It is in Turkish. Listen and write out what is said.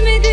geçmedi.